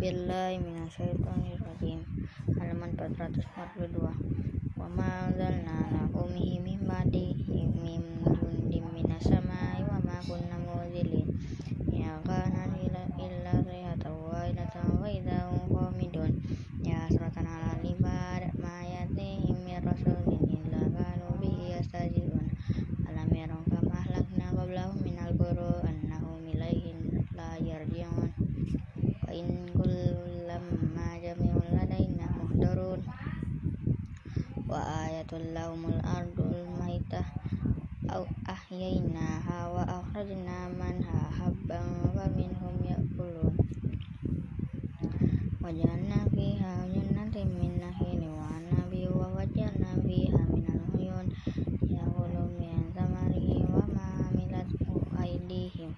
billahi minasyaitonirrajim halaman 442 wa ma anzalna lakum min ba'di min jundim minas wa ma kunna munzilin ya kana illa rihatan wa idza hum qamidun ya hasratan ala ibad ma yatihim min rasulin illa kanu bihi yastajibun alam yarau kam ahlakna qablahum minal qurun annahum ilaihim la yarji'un wa in kullam ma jami'un ladaina muhdarun wa ayatul lahumul ardul maitah au ahyaynaha wa akhrajna manha habban wa minhum ya'kulun wa ja'alna fiha jannatin min nakhilin wa anabi wa wajjalna fiha minal uyun ya'kulu min thamarihi wa ma amilathu aydihim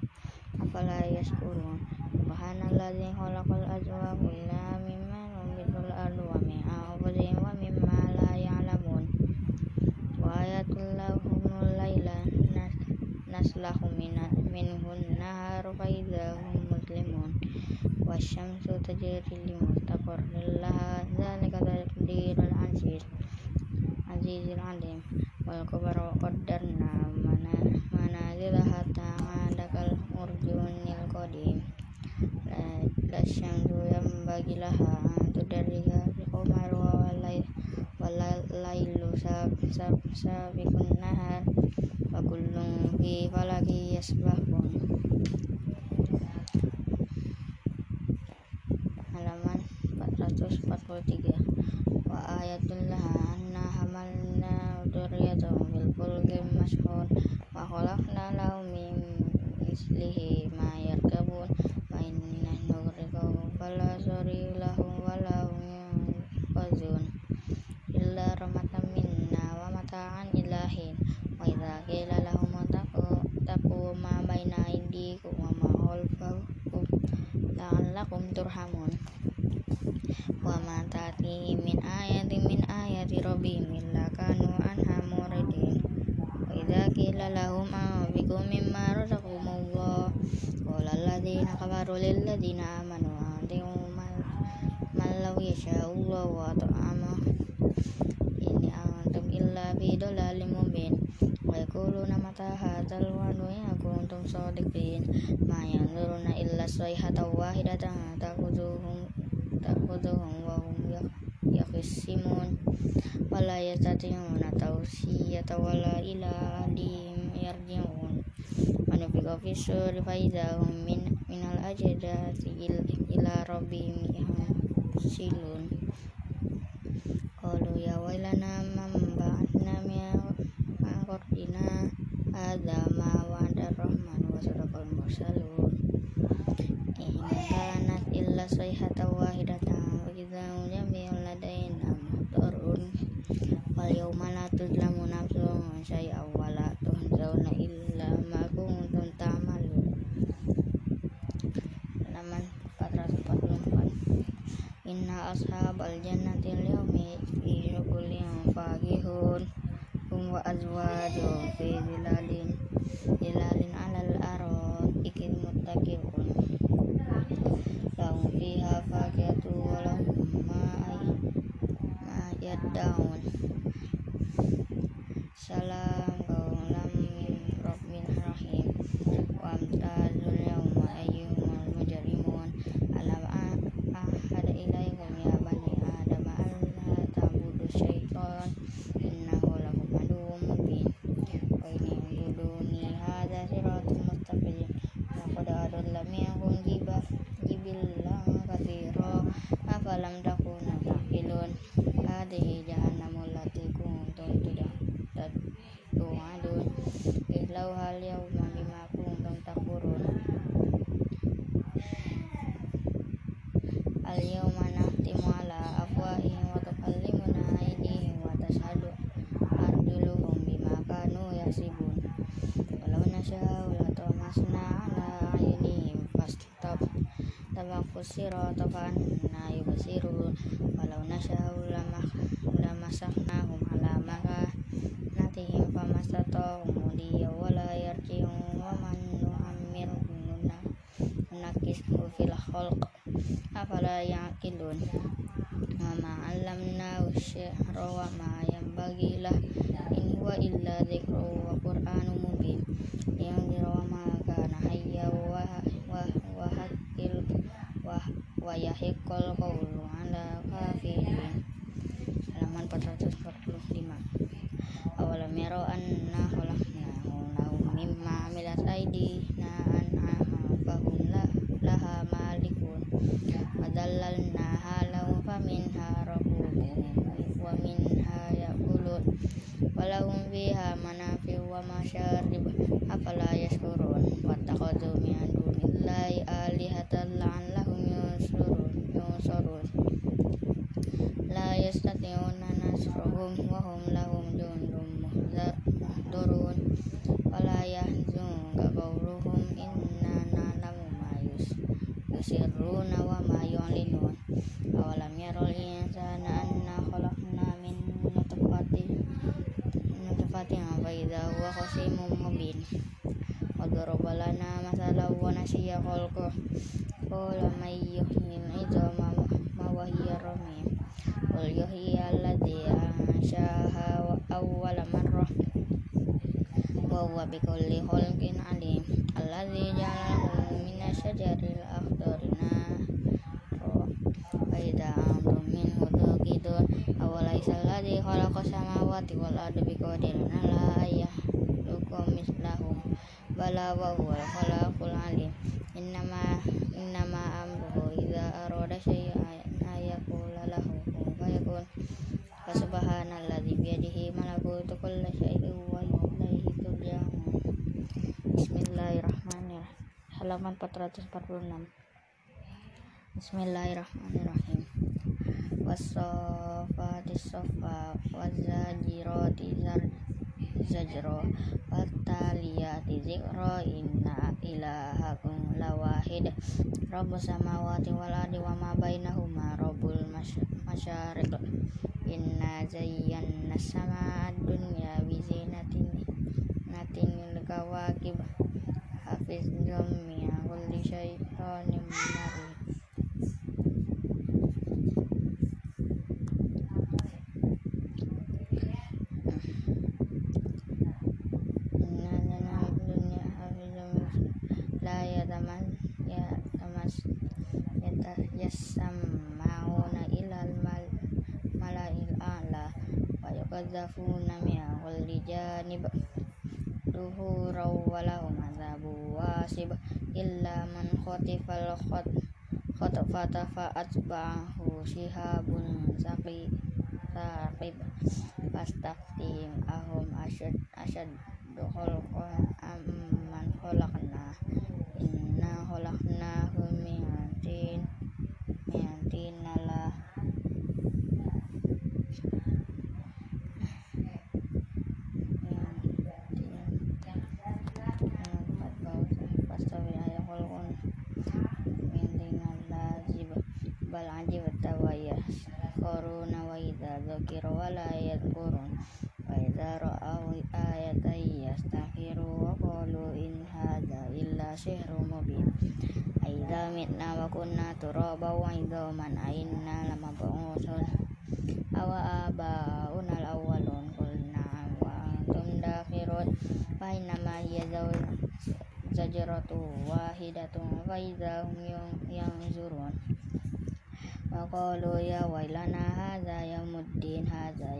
afala yashkurun subhanalladzi khalaqal azwaja kullaha mimma tunbitul ardu wa min anfusihim wa mimma la ya'lamun wa ayatul lahumul laila naslahu minhu nahar fa idza hum muslimun wasyamsu tajri li mustaqarrin laha dzalika taqdirul aziz azizil alim wal qamara qaddarna mana manazila hatta adakal urjunil qadim la syamsu yanbaghi laha an tudarrika bi qamar wa lailu sab sab sabiqun nahar wa kullun fi falaki yasbahun halaman 443 wa ayatul laha anna hamalna dzurriyyatahum fil fulkil mashhun wa khalaqna lahum min mislihi ma yarkabun yasha'allahu wa ta'ama ini antum illa fi dhalalin mubin. Wa yaquluna mata hadzal wa'du in kuntum shadiqin ma yanzuruna illa sayhatan wahidatan ta'khudhuhum ta'khudhuhum wa hum yakhisimun wala yastati'una tawsiyata wala ila ahlihim yarji'un. Wa nufiqa fi suri fa idza hum min minal ajdati ila rabbihim yahsilun qalu ya wailana man ba'athna min maqardina hadza ma wa'ada rahman wa sadaqal mursalun. In kanat illa sayhatan wahidatan wa idza hum jami'un ladaina muhdarun wal yawma la tuzlamu nafsun syai'an wa la tuhzauna illa ma kuntum ta'malun halaman 444 inna ashabal jannati al-yawmi fi syughulin fakihun hum wa azwajuhum fi zilalin zilalin alal ara'iki muttaqiun lahum fiha fakihatu wa lahum ma yad'un. Salam qawlan min rahim. Wa amtazul yaquluun وما علمناه الشعر وما ينبغي له إن هو إلا ذكر وقرآن wa huwa bikulli khalqin alim. Alladhi ja'alahu minas syajaril akhdari wa idza amrun minhu tuqidun awalaysa alladhi khalaqa samawati wal arda biqadirin ala ayyahluqa mislahum bala wa huwal khalaqul alim. Innama innama amruhu idza arada syai'an halaman 446 Bismillahirrahmanirrahim. Wassafati saffa Wazzajirati zajro Wattaliyati zikro Inna ilahakum lawahid Rabbus samawati wal ardi wa ma bainahuma Rabbul masyariq. Inna zayyanna sama dunya bizinatin natin kawakib. Hafiz min kulli syaitanin marid ya yasmauna ilal mal malail min kulli janib duhuraw wa lahum wasib illa man khatifal khat khatfata fa atba'ahu shihabun saqi saqib fastaftihim ahum asyad asyad khalqan amman khalaqna inna khalaqnahum sihrun mubin aidza mitna wa kunna turaba wa idzaman ainna lamab'usun awa abauna al-awwalun qul na'am wa antum dakhirun fa innama hiya zajratu wahidatun fa idza hum yanzurun wa qalu ya wailana hadza yaumuddin hadza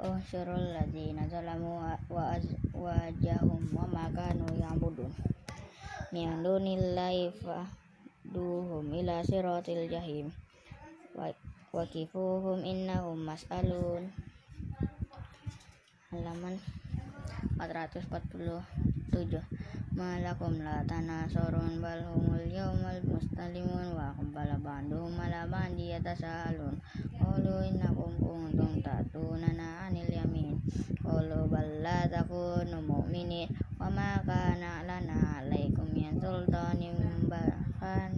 Usyurul ladzina zalamu wa azwajahum wa min dunillahi fahduhum ila siratil jahim. Wa halaman 447 malakum la tanasurun bal humul yawmal mustalimun wa aqbala ba'duhum ala ba'di yatasaalun qalu innakum kuntum ta'tunana 'anil yamin. Qalu bal la takunu mu'minin wa ma kana lana 'alaikum min sultanin bahkan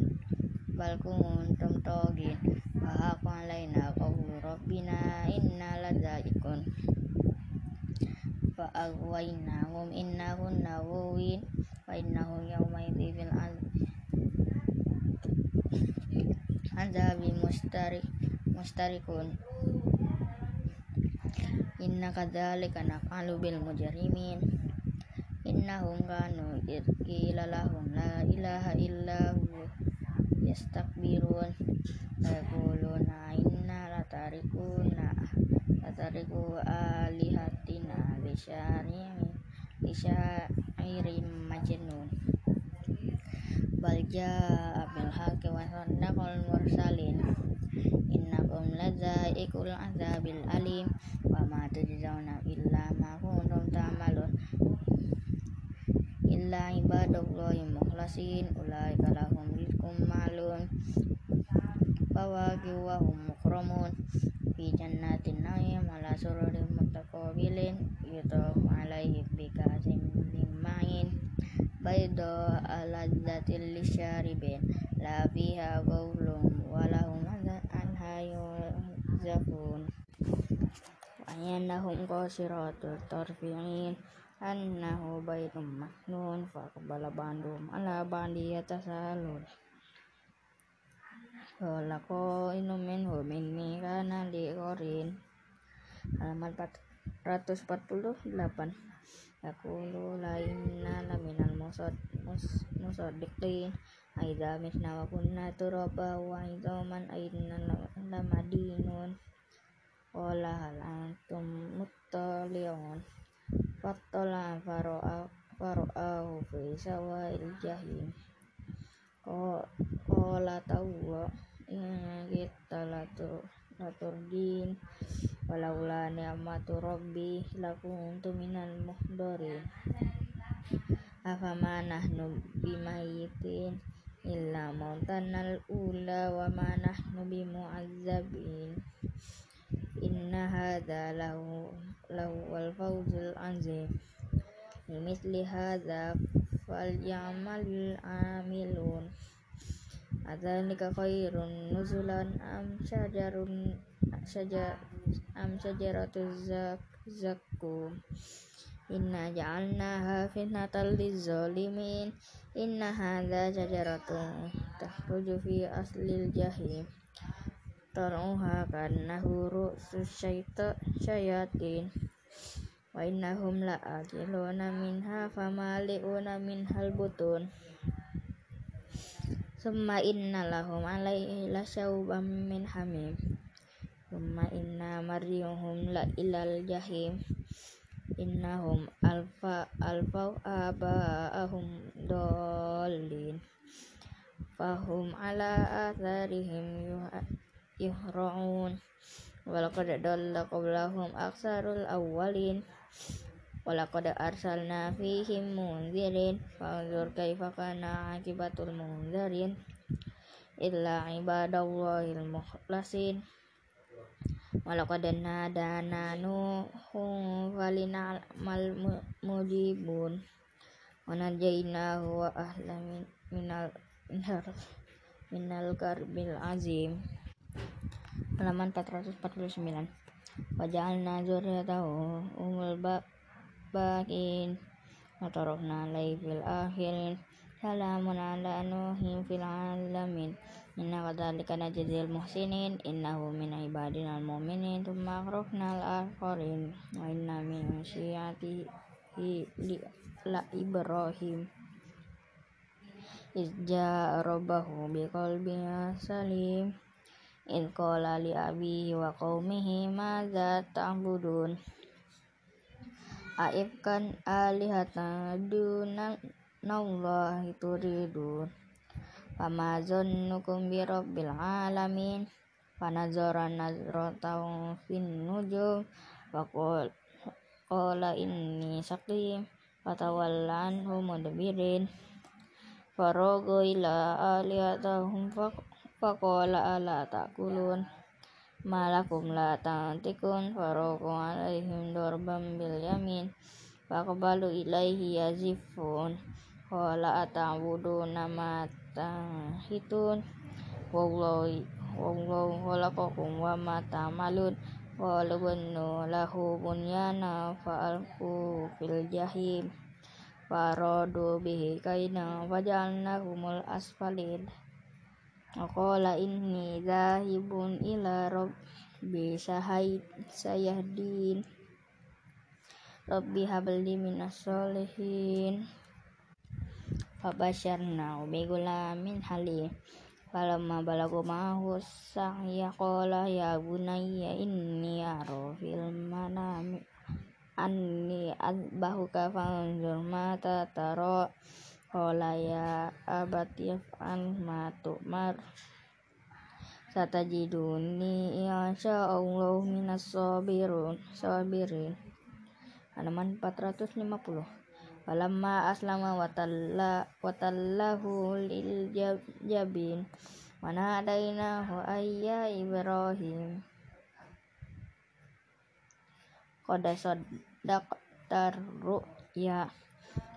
bal kuntum tagin wa haqqan alaina qawlu rabbina inna ladzakun fa فأغويناهم إنهم غاوين فإنهم يومئذ في العذاب مشتركون إن كذلك نفعل بالمجرمين إنهم كانوا إذ قيل لهم لا إله إلا هو يستكبرون ويقولون إنا لتاركون لتاركو آلهتنا لشاعر مجنون بل جاء بالحق وصدق المرسلين إنكم لذائق العذاب الأليم وما تجزون إلا ما كنتم تعملون إلا عباد الله المخلصين أولئك لهم رزق معلوم فواكه وهم مكرمون في جنات النعيم على سرر متقابلين يطاف عليهم بكأس من معين بيضاء لذة للشاربين لا فيها غول ولهم عنها ينزفون وأنهم قاصرات الطرفعين أنه بيت مكنون فأقبل بعضهم على بعض يتساءلون Holako inumin homin mi kana korin halaman 448 lain lainna laminal musod mus, musodikin aida misna wa kunna turaba wa idaman aina lamadinun wala halang antum muttaliun fattala faro'a faro'ahu fi sawa'il jahim qala tawwa in kita laturdin Walaula ni'matu rabbi lakuntu minal muhdarin Afama nahnu bimayitin illa mautanal ula wa ma nahnu bimu'azzabin. Inna hadha lahu lahu wal fawzul azim. Limithli hadha falyamalil amilun Adzalika khairun nuzulan am syajarun syajar am syajaratuz zakum Inna ja'alnaha fitnatal lizzalimin Inna hadha syajaratun tahruju fi aslil jahim. Tar'uha kannahu ru'sus syayatin. Wa innahum la'akiluna minha famali'una minhal butun summa inna lahum alaihi lasyawbam min hamim. Summa inna mariyuhum la ilal jahim. Innahum alfa alfa aba'ahum dolin fahum ala atharihim yuhra'un. Walaqad dalla qablahum aksarul awwalin Walaqad arsalna fihim munzirin fanzur kaifa kana akibatul munzirin illa ibadallahil mukhlasin Walaqad nadana nuhum falina mal mujibun wa najainahu wa ahla minal minal karbil azim. Halaman 449 Waja'alna zurriyatahu umul bakin Watarokna alai fil akhirin Salamun ala nuhin fil alamin. Inna kadhalika najzil muhsinin. Innahu min ibadina al-mu'minin. Tumma akhrafna al-akhirin Wa inna min syiati la Ibrahim. Izja rabbahu biqalbin salim. Idh qala li abihi wa madza ta'budun aifkan alihatan dunallahi turidun fama zannukum bi rabbil alamin. Fanazara nazratan fin nujum. Wa qala inni saqim. Fatawalla anhum mudbirin faraga ila alihatahum faqala ala ta'kulun malakum la tantikun faroku alaihim dorban bil yamin faqbalu ilaihi yazifun. Qala ata'buduna ma tahitun wallahu wallahu khalaqakum wa ma ta'malun. Qalu bunnu lahu bunyana fa'alqu fil jahim. Faradu bihi kaina fajalnahumul asfalin Waqala inni zahibun ila rabbi sayahdin. Rabbi habli minas solihin Fabasyarna bigulamin halim Falamma balagu ma'ahu sa'ya qala ya bunayya inni aro fil manami anni adbahuka fanzur mata taro Qala ya abati yaf'al ma tu'mar Satajiduni insya Allah minas sabirun sabirin. Halaman 450 Falamma aslama watalla watallahu lil jabin. Wa nadainahu ayya Ibrahim. Qad saddaqtar ru'ya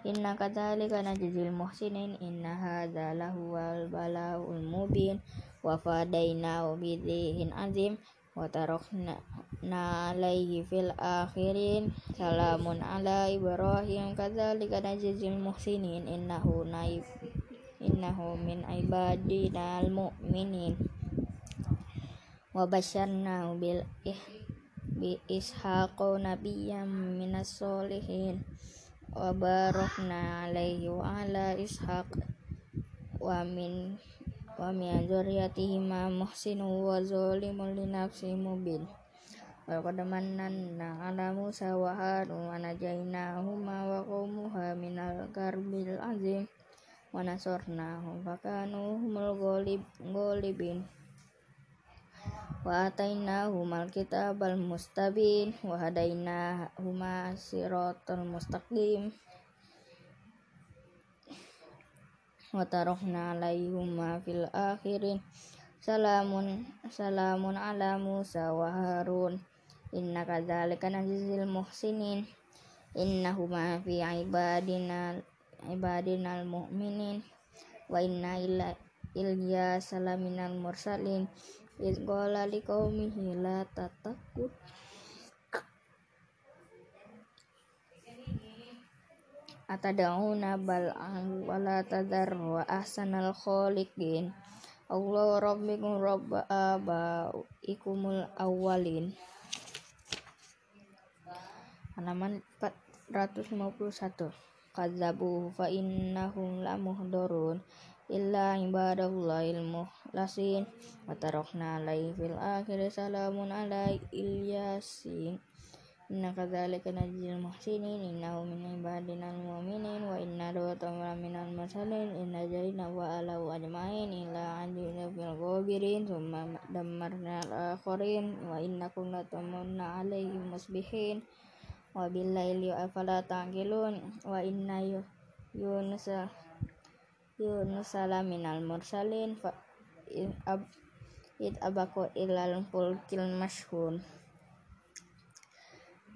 Inna kadzalika najzil muhsinin inna hadza lahuwal balaul mubin wa fadainahu bidhihin azim wa tarakna alaihi fil akhirin salamun ala ibrahim kadzalika najzil muhsinin innahu naib innahu min ibadina al mu'minin wa basyarnahu bil bi ishaqo nabiyyam minas solihin wa barakna alaihi wa ala ishaq. Wa min wa min dzurriyyatihima muhsinu wa zalimun li nafsi mubin. Wa qad mananna ala Musa wa Harun wa najaynahuma wa qaumuha minal karbil azim wa nasarnahum fakanu humul wa atainahumal kitabal mustabin wa hadainahuma siratal mustaqim. Wa tarakna alaihima fil akhirin. Salamun salamun ala Musa wa Harun. Inna kadzalika najzil muhsinin. Innahuma fi ibadina ibadinal mu'minin wa inna ila ilya salaminal mursalin iz qala liqaumihi la tatakut atad'una bal'an wa la tadhar wa ahsanal khaliqin Allah rabbikum rabb abaikumul awwalin. Halaman 451 kadzabu fa innahum lamuhdharun illa ibadallahil mukhlasin wa tarakna alaihi fil akhir salamun ala ilyasin inna kadzalika najzil muhsinin innahu min ibadina al mu'minin wa inna lutan minal mursalin inna jayna wa ala ajmain illa ajina fil ghabirin thumma dammarna al akharin wa innakum latamunna alaihim musbihin wa billaili afala ta'qilun wa inna yunusa Yunus minal mursalin fa ab id abako ilal fulkil mashhun.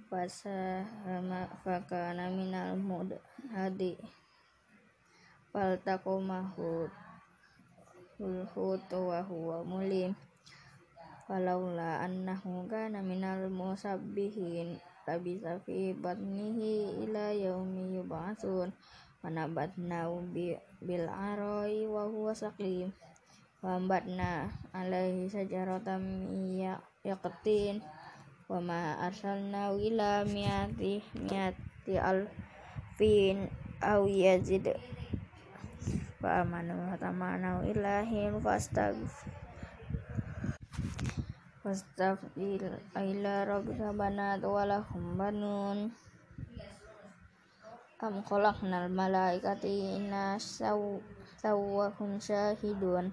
Fasahama fakana minal mudhadi faltaqumahu hulhutu wa huwa mulim. Falaula annahu kana minal musabbihin labisa fi batnihi ila yaumi yub'atsun wanabatnau bil aroi wa huwa saqim. Wambatna alaihi sajaratan yaqtin. Wa ma arsalna ila miati miati alfin au yazid. Wa amanu wa tamanu ilahin fastag fastafil ila rabbika banat walahum banun am khalaqnal malaikati inna sawwahum syahidun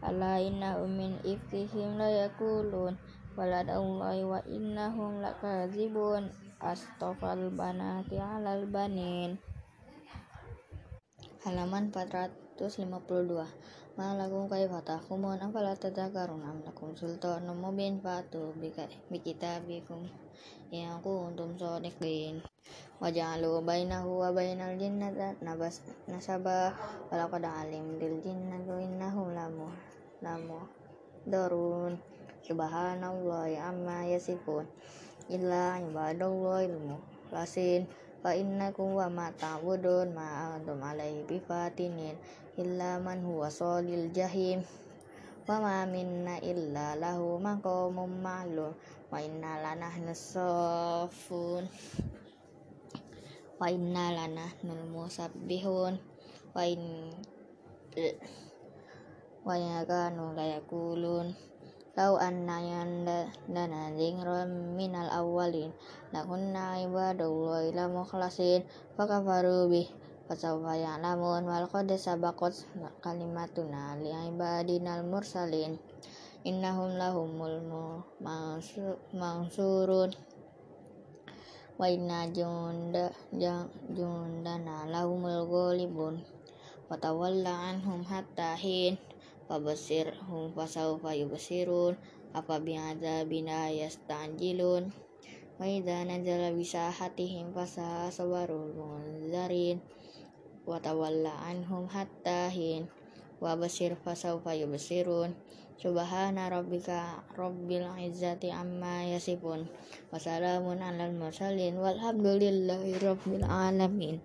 ala inna min ifkihim la yakulun. Waladallahi wa innahum lakazibun. Astafal banati alal banin. Halaman 452 Malakum kaifa tahkumun? Afala tadhakkarun? Am lakum sultanun mubin? Fatu bikitabikum in kuntum shadiqin waja'alu bainahu wa bainal jinnati nasaba walaqad alim dil jinnati innahum lamu lamu darun subhanallahi amma yasifun illa ibadallahil mukhlasin fa innakum wa ma ta'budun ma antum alaihi bifatinin illa man huwa salil jahim wa ma minna illa lahu maqamun ma'lum wa inna lanahnu safun wa inna lanahnul musabbihun wa in wa yakanu layakulun. Lau anna yandana zingron minal awalin Lakunna ibadullahi la mukhlasin. Fakafaru bih Fasawfa ya'lamun Wal qad sabaqat kalimatuna li ibadinal mursalin. Innahum lahumul mansurun Wa inna junda jundana lahumul ghalibun Wa tawalla anhum hatta hin. Fabasirhum fasawfa yubasirun apa bi'adzabina yastanjilun wa idza nazala bisahatihim fasa sabarul munzarin. Wa tawalla anhum hatta hin. Wa basir fasawfa yubasirun subhana rabbika rabbil izzati amma yasifun. Wa salamun alal mursalin walhamdulillahi rabbil alamin.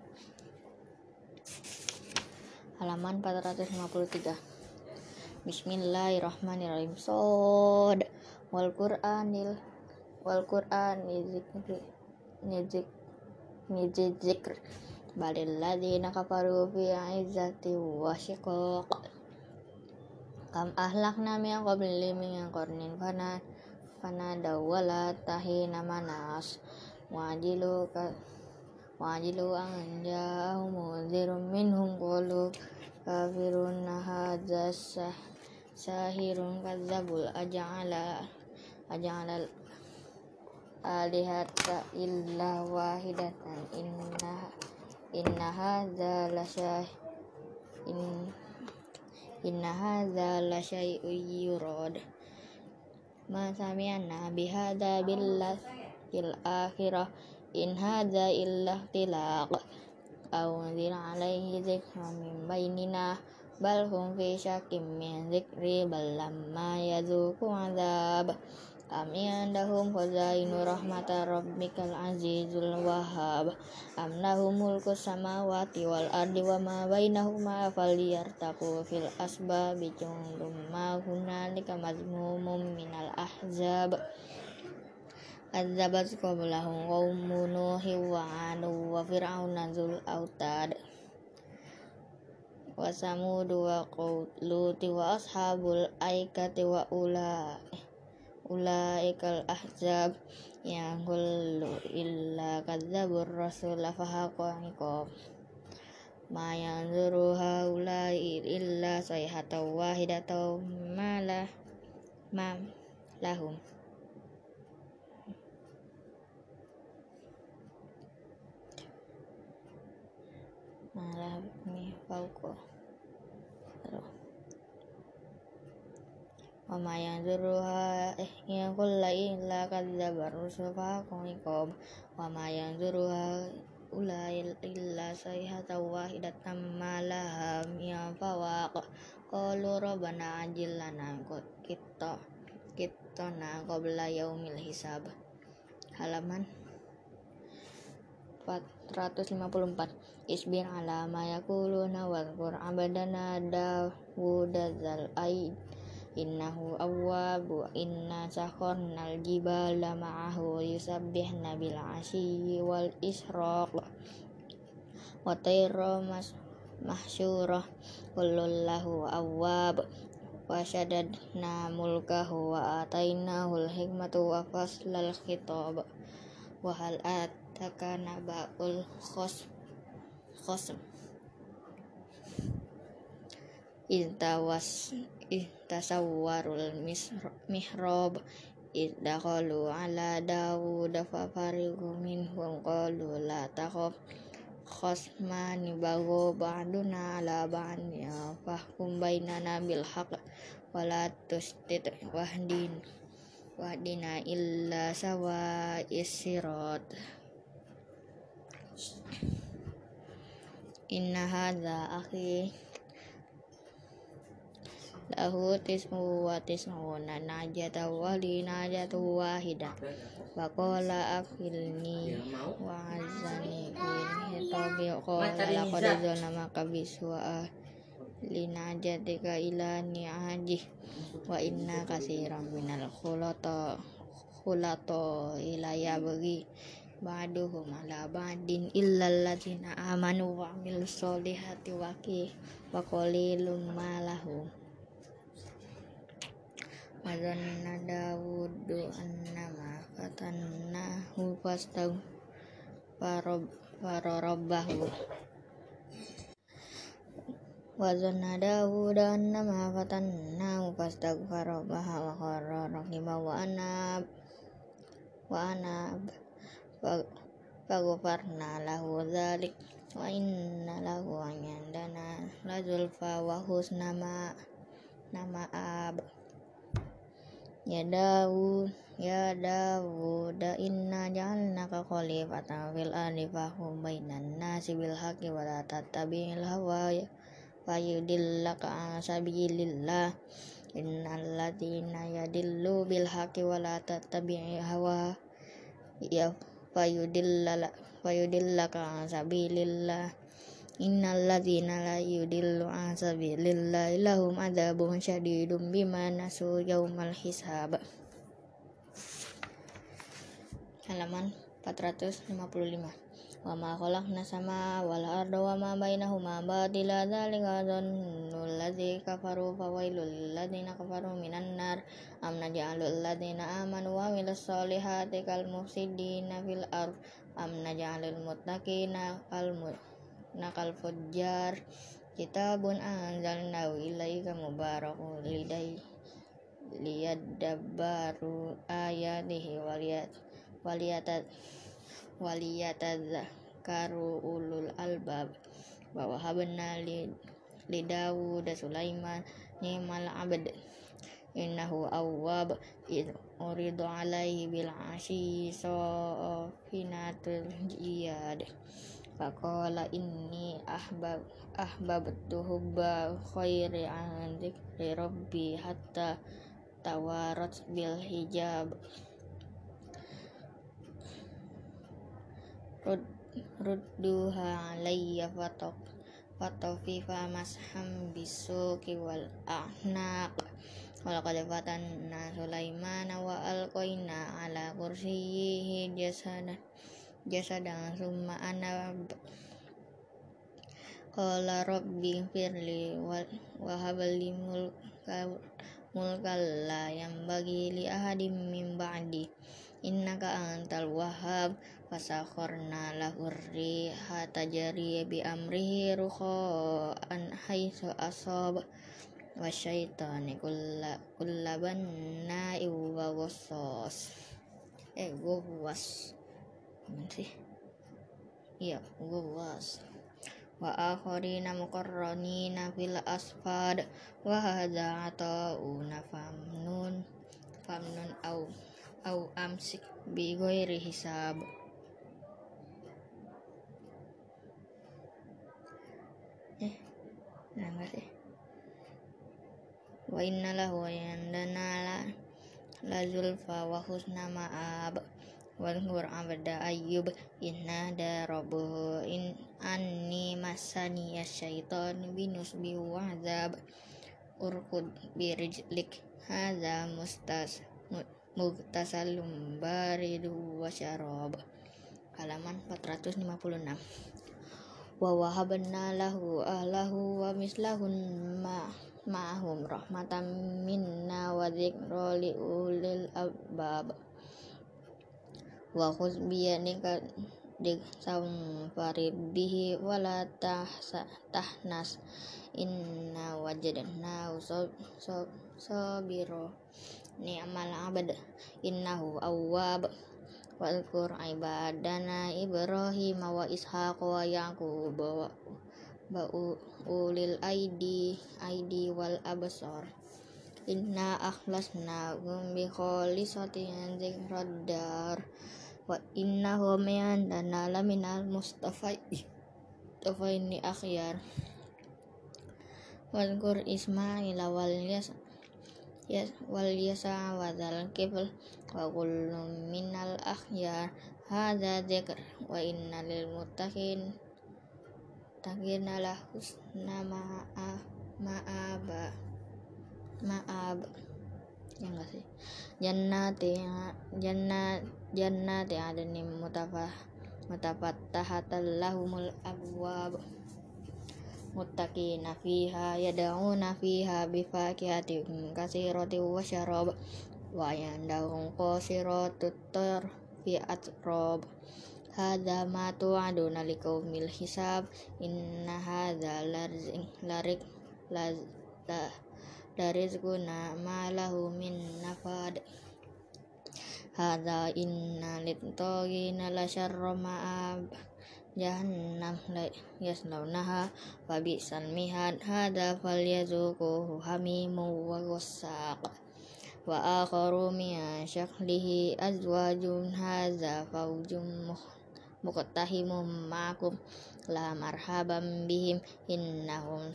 Halaman 453 Bismillahirrahmanirrahim. Sod. Wal Qur'anil wal Qur'an nizik nizik zikr balil ladina kafaru fi izzati wa shiqaq kam ahlakna min qabli min qarnin. Fana fana dawala tahina manas. Wajilu ka wajilu an ja'ahum munzirun minhum qalu kafirun hadzah sahirun kadzabul aja'ala aja'ala alihata illa wahidatan. Inna inna hadza in inna hadza la syai'un yurad. Ma sami'na bihadza billah fil akhirah. In hadza illa tilaq. Aw alaihi dzikra min bainina bal hum fi syakim min zikri. Bal lamma yazuku azab am indahum khazainu rahmata rabbikal azizul wahhab. Am lahum mulku samawati wal ardi wa ma bainahuma falyartaqu fil asbabi jundum ma hunalika mazmumum minal ahzab. Adzabat qablahum qawmu nuhi wa anu wa fir'auna zul autad wa samudu wa luti wa ashabul aikati wa ula ulaikal ahzab yang kullu illa kadzabur rasul fahaqa iqab ma yanzuru haula illa sayhatan wahidatan malah ma lahum. Malah nih fauqa wa ma yanzuruha eh ya kulla illa kadzabar rusul fa qom wa ma yanzuruha ula illa sayhatan wahidatan malaha ya fawaq. Qalu rabbana ajil lana kita kita na qabla yaumil hisab. Halaman 454 isbir ala ma yakuluna wadhkur abadana dawud zal aid innahu awwabu inna sakharnal jibala ma'ahu yusabbihna bil asyi wal ishraq. Wa tayra mas mahsyurah kullul lahu awwab. Wa syadadna mulkahu wa atainahu al hikmatu wa faslal khitab. Wa hal ataka naba'ul khos khosm intawas tasawwarul mihrab idakhalu ala Dawud fa fariqu minhum qalu la takhaf khasmani bago ba'duna ala ba'dina fahkum bainana bil haqq wa la tustit wahdin wahdina illa sawa isirat inna hadza akhi lahu tis'u wa tis'una najata wa li najatu wahida wa qala akilni wa azani fil hitabi qala laqad zalamaka biswa li najatika ila ni'aji wa inna kasiran minal khulata khulata ila yabghi ba'duhum ala ba'din illa alladzina amanu wa amilus solihati wa ki. Wa qalilum ma lahum wa dhanna dawudu annama fatannahu fastag farob farabbahu wa dhanna dawudu annama fatannahu fastaghfara wa qarra rahimah wa anab wa anab faghfarna lahu dzalik wa inna lahu indana la zulfa wa husna ma nama ab ya Dawud ya Dawud inna ja'alnaka khalifatan fil ardi fahkum bainan nasi bil haqqi wa la tattabi'il hawa fayudillaka an sabilillah. Innal ladzina yadillu bil haqqi wa la tattabi'il hawa ya fayudillala fayudillaka an sabilillah innal ladzina la yudillu an sabilillah lahum adzabun syadidun bima nasu yaumal hisab. Halaman 455 wa ma khalaqna sama wal arda wa ma bainahuma batila dzalika ladzi kafaru fawailul lil ladzina kafaru minan nar. Am naj'alul ladzina amanu wa amilus solihati kal mufsidina fil am naj'alul muttaqina kal nakal fujjar kitabun anzalnahu ilaika mubarakun lidai liyadabbaru ayatihi waliyat waliyatat waliyatadzakaru ulul albab. Wa wahabna li li Dawud Sulaiman ni'mal abd. Innahu awwab id uridu alaihi bil ashi safinatul jiyad faqala inni ahbab ahbabtu hubba khairi an dzikri rabbi hatta tawarat bil hijab. Rud, rudduha alayya fatok fatofifa masham bisuki wal ahnaq. Walaqad fatanna Sulaimana wa alqaina ala kursiyyihi jasadan jasadan summa ana Qala rabbi firli wa habli mulka la yang bagi li ahadim min ba'di. Innaka antal wahhab fasakharna lahu riha tajri bi amrihi an haitsu asab. Wa syaitani kulla kullabanna wa wassas eh was gimana sih. Iya was wa akharina muqarranina fil asfad wa hadza ata'una famnun famnun au au amsik bi ghairi hisab. Eh nama sih? Wa inna lahu indana la la zulfa wa husna ma'ab wal hur abda ayyub inna da rabbuhu in anni masani syaitan binusbi wa azab urkud birijlik hadza mustas mugtasalum baridu wa syarab. Halaman 456 wa wahabna lahu ahlahu wa mislahun ma ma'ahum rahmatan minna wa dzikra li ulil albab wa khuz bi yanika diksam farid bihi wala tahsa tahnas inna wajadna so so sabiro ni'mal abad. Innahu awwab. Wadkur ibadana Ibrahim wa Ishaq wa Yaqub wa ulil aidi aidi wal absar Inna akhlasna bi khalisatin dzikrad dar wa innahum yandana laminal mustafa tafaini akhyar. Wadkur Ismail wal yas yas wal yasa wa dzal kifl wa kullum minal akhyar. Hadza dzikr wa inna lil taqina la husna ma'a ma'aba ma'ab ya enggak sih. Jannati jannat jannati adnin mutafah mutafattahatal lahumul abwab. Muttaqina fiha yad'una fiha bifakihatin katsiratin wa syarab. Wa yandahum qasiratut tar fi atrab hadza ma tu'aduna liqaumil hisab. Inna hadza larik larizquna ma lahu min nafad. Hadza inna lit-taghina la syarra ma'ab jahannam la yaslaunaha wa bi'sal mihad. Hadza falyazuquhu hamimu wa ghassaq. Wa akharu min syaklihi azwajun. Hadza fawjum muqtahimum ma'akum la marhaban bihim innahum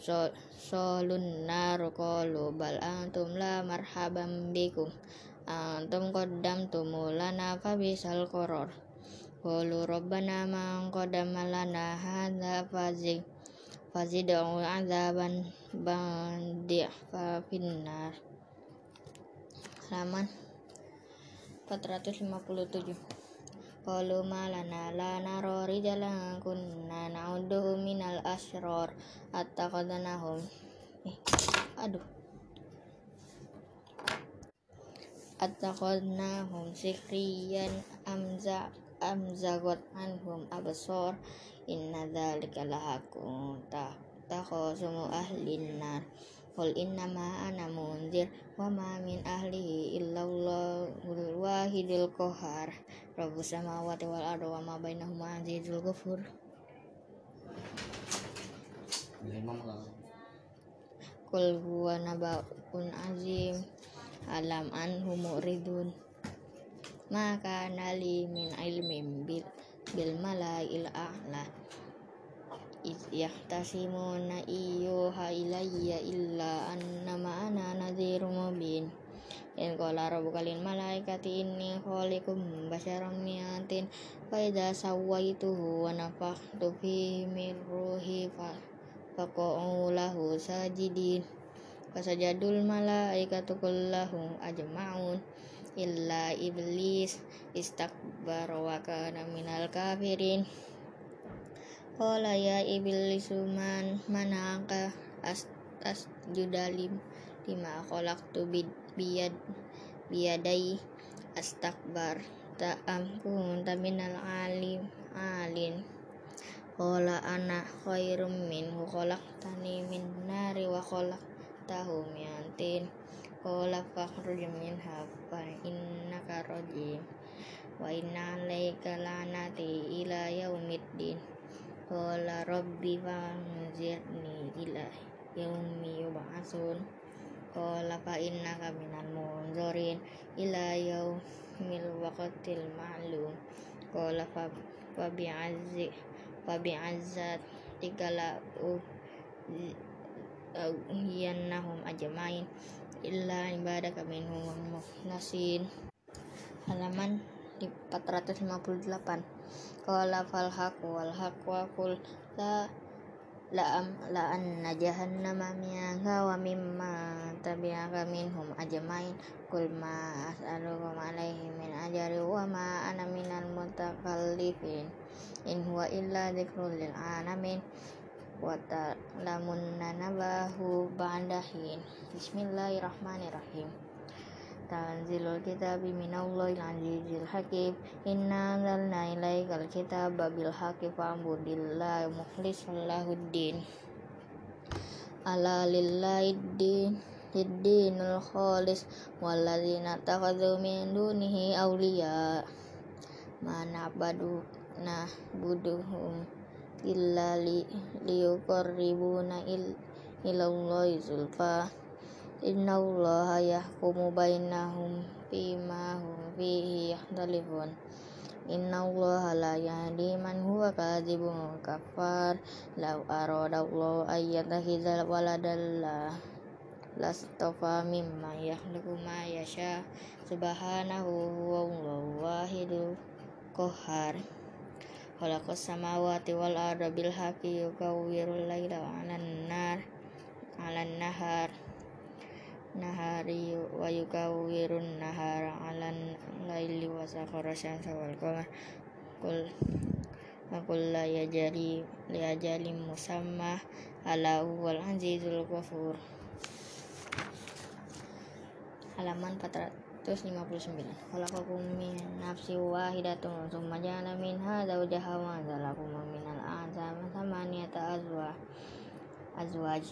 solun nar qalu bal antum la marhaban bikum antum qaddamtumu lana fabisal qaror qalu rabbana man qaddama lana hadza fazid fazid'u azaban bandi' fa finnar. Halaman 457 qalu ma lana la nara rijalan kunna na'udduhu minal asrar. Attaqadnahum. Eh, aduh. Attaqadnahum sikriyan amza amzagot anhum absor. Inna dzalika lahaqqun takhosumu ahlin nar Qul innama ana munzir wa ma min ahlihi illa Allahul wahidul qahar. Rabbus samawati wal ardi wa ma bainahuma azizul ghafur. Qul huwa nabaun azim alam anhu muridun. Maka nali min ilmin bil bil malail a'la yahtasimuna iyuha ilayya illa annama ana nadhirum mubin in qala rabbuka lil malaikati inni khaliqum basyaram mi'atin fa idza sawaituhu wa nafakhtu fihi min ruhi fa faqa'u lahu sajidin Fasajadul malaikatu kullahum ajma'un illa iblis istakbar wa kana minal kafirin Qala ya iblis man manaka as asjudalim lima? Khalaqtu biyad biyadai astakbar. Ta ampun minal alim alin Qala ana khairum minhu khalaqtani min nari wa khalaq tahum yantin qala fakhruj minha fa innaka rajim. Wa inna alayka lanati ila yaumiddin qala rabbi fanzirni ila yaumi yub'atsun qala fa innaka minal munzirin ila yaumil waqtil ma'lum. Qala fa fa bi'azzi fa bi'azzat tikala nahum ajmain illa ibadaka minhum mukhlasin halaman 458 qala fal haqu wal haqu wa qul la la am la anna jahannama minka wa mimma tabi'aka minhum ajmain. Qul ma as'alukum alaihi min ajri wa ma ana minal mutakallifin in huwa illa dzikrul lil alamin. Wa ta'lamunna nabahu ba'dahin Bismillahirrahmanirrahim Tanzilul kitabi minallahil azizil hakim. Inna anzalna ilaikal kitaba bil haqqi fa'budillahi mukhlishan lahuddin Ala lillahi din Hiddinul khalis Walladzina takhadhu min dunihi awliya. Ma na'badu na'buduhum illa li liyuqarribuna il ilallahi zulfa innallaha yahkumu bainahum fima hum fihi yakhtalifun Inna Allah la yahdi man huwa kadhibun kafar Law arada Allah ayyatakhidzal waladan la lastafa mimma yakhluqu ma yasha. Subhanahu wa Allahu wahidul qahhar. Khalaqas samawati wal arda bil haqqi yukawwirul laila 'alan nar 'alan nahar nahari wa yukawwirun nahara 'alan laili wa sakhara syamsa wal qamar. Kul kulla yajri li ajalin musamma ala huwal azizul ghafur. Halaman 459 khalaqakum min nafsin wahidatun thumma ja'ala minha zawjaha wa anzalakum minal a'zami thamaniyata azwaj azwaj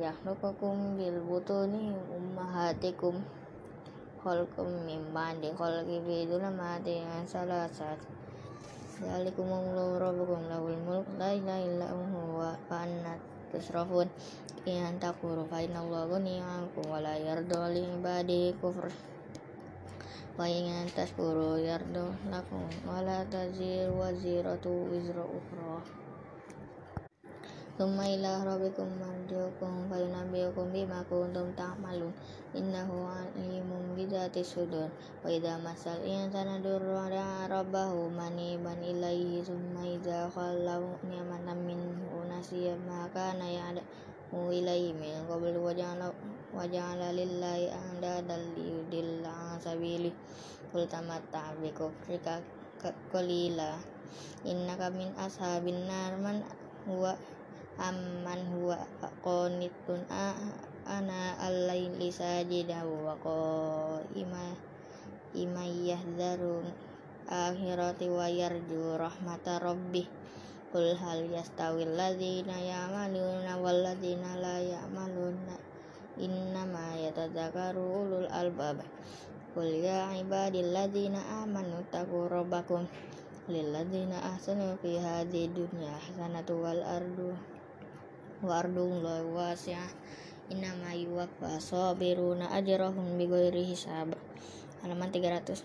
yakhluqukum bil butuni ummahatikum. Khalqum min ba'di khalqi fi dhulumati salasat. Zalikumullahu rabbukum lahul mulk la ilaha illa huwa wa anna tusrafun. In takfuru fa inna Allah ghaniyyun wa la yarda li ibadi kufr. Wa in tashkuru yarda lakum wa la taziru waziratu wizra ukhra Thumma ila rabbikum marji'ukum fayunabbi'ukum bima kuntum ta'malun. Innahu alimun bidzati sudur. Wa idza masal insana durra da'a rabbahu maniban ilaihi thumma idza khallahu ni'matan minhu nasiya ma kana ya'lamu ilaihi min qablu wa ja'ala wa ja'ala lillahi andadan liyudilla an sabili. Qul tamatta bi kufrika qalila innaka min ashabin nar man amman huwa qanitun ana al-laili sajidahu wa qa'ima ima yahdharun akhirati wa yarju rahmata rabbih. Qul hal yastawi alladhina ya'maluna wal ladzina la ya'maluna innama yatadzakaru ulul albab. Qul ya ibadilladzina amanu taqu rabbakum lilladzina ahsanu fi hadhihi dunya hasanatu wal ardu wa ardullahi wasi'ah innama yuwaffa sabiruna ajrahum bighairi hisab. Halaman 360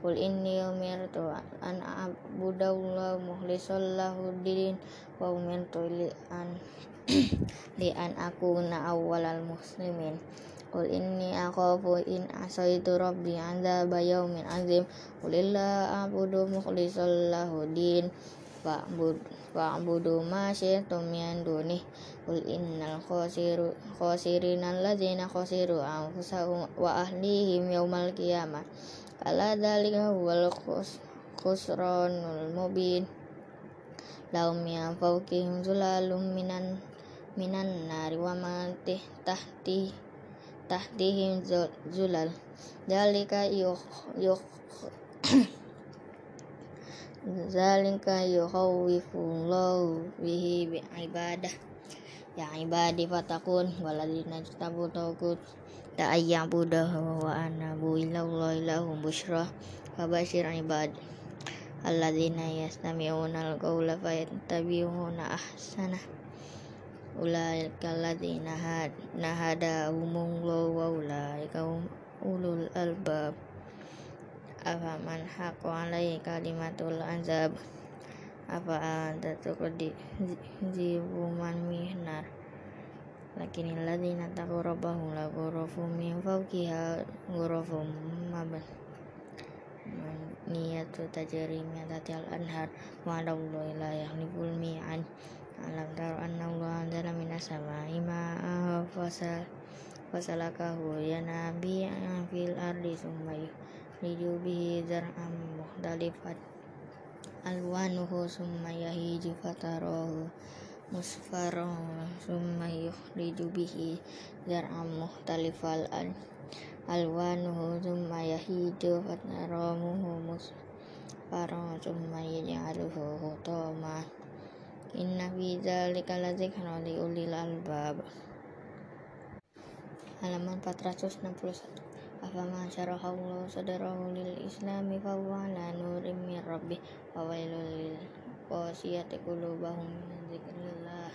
Qul inni umirtu an a'budallaha mukhlishan lahu din wa umirtu li an li an akuna awwalal muslimin. Qul inni akhafu in asaitu rabbi 'adzaba yaumin azim. Qul illa a'budu mukhlishan lahu din fa'bud wa'budu ma syi'tum min dunih. Qul innal khasiru khasirina alladzina khasiru anfusahum wa ahlihim yaumal qiyamah. Ala dzalika huwal khusranul mubin. Lahum min fawqihim zulalum minan minan nari wa ma tahti tahtihim zulal. Dzalika yukh yukh zalika yukhawwifullahu bihi bi ibadah ya ibadi fatakun waladina tabu tagut ta'ayyabudahu wa anabu ilallahi lahum bushra fabashir ibad. Alladzina yastami'una al-qawla fayattabi'una ahsana. Ulaika alladzina hadahumullahu wa ulaika ulul albab afaman haqqo alaihi kalimatul azab? Apa anta tuqdi zibuman mihnar? Lakin alladzina taqu rabbahum la ghurafum min fawqiha ghurafum maban niyatu tajri min tahtiha al-anhar wa allahi la yahliful mi'ad alam taru anna Allah anzala minas sama'i fasal fasalakahu yanabi fil ardi summa lijubihi zar'am mukhtalifat. Alwanuhu summa yahiju fatarahu musfarran summa yukhriju bihi zar'am mukhtalifal alwanuhu summa yahiju fatarahu musfarran summa yaj'aluhu hutama inna fi dzalika ladzikra li ulil albab. Halaman 461 afaman syarahallahu sadrahu lil islami fa huwa ala nurim min rabbih wa wailul lil qasiyati qulubahum min dzikrillah.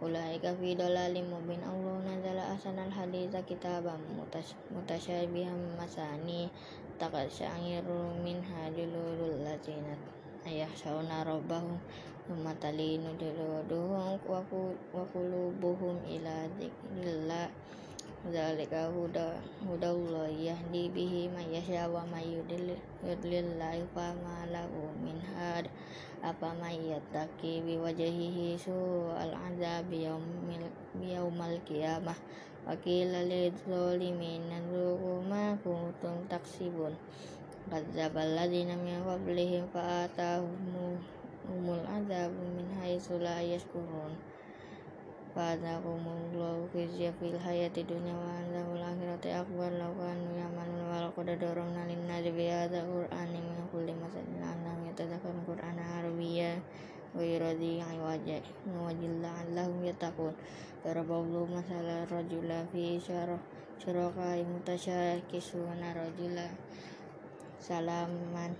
Ulaika fi dalalin mubin Allah nazala ahsanal haditha kitaban mutasyabihan masani takasya'iru minha jululul ladzina ayahsawna rabbahum thumma talinu juluduhum wa ila dzikrillah Zalika huda hudallah yahdi bihi man yasha wa may yudlil fama lahu min had. Apa may yattaqi bi wajhihi al azab yaumil yaumal qiyamah. Wa qila lil zalimin nadzuqu ma kuntum taksibun. Kadzdzabal ladzina min qablihim fa atahumul azab min haitsu la yashkurun Fadakumullahu khizya fil hayati dunya wa anzahul akhirati akbar. Law kanu yamanun wa laqad darabna lin nasi bi hadza qur'ani min kulli masalin annahum yatadhakkarun qur'ana arabiyya wa yuradi wajah wajil la'allahum yattaqun. Daraballahu masala rajula fi syarah syaraka mutasyakisuna rajula salaman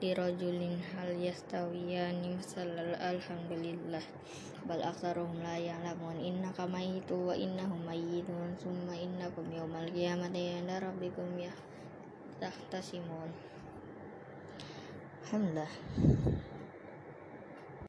lirajulin hal yastawiyani masalal alhamdulillah. Bal aktsaruhum la ya'lamun. Innaka mayyitu wa innahum mayyitun. Summa innakum yawmal qiyamati 'inda rabbikum ya tahtasimun alhamdulillah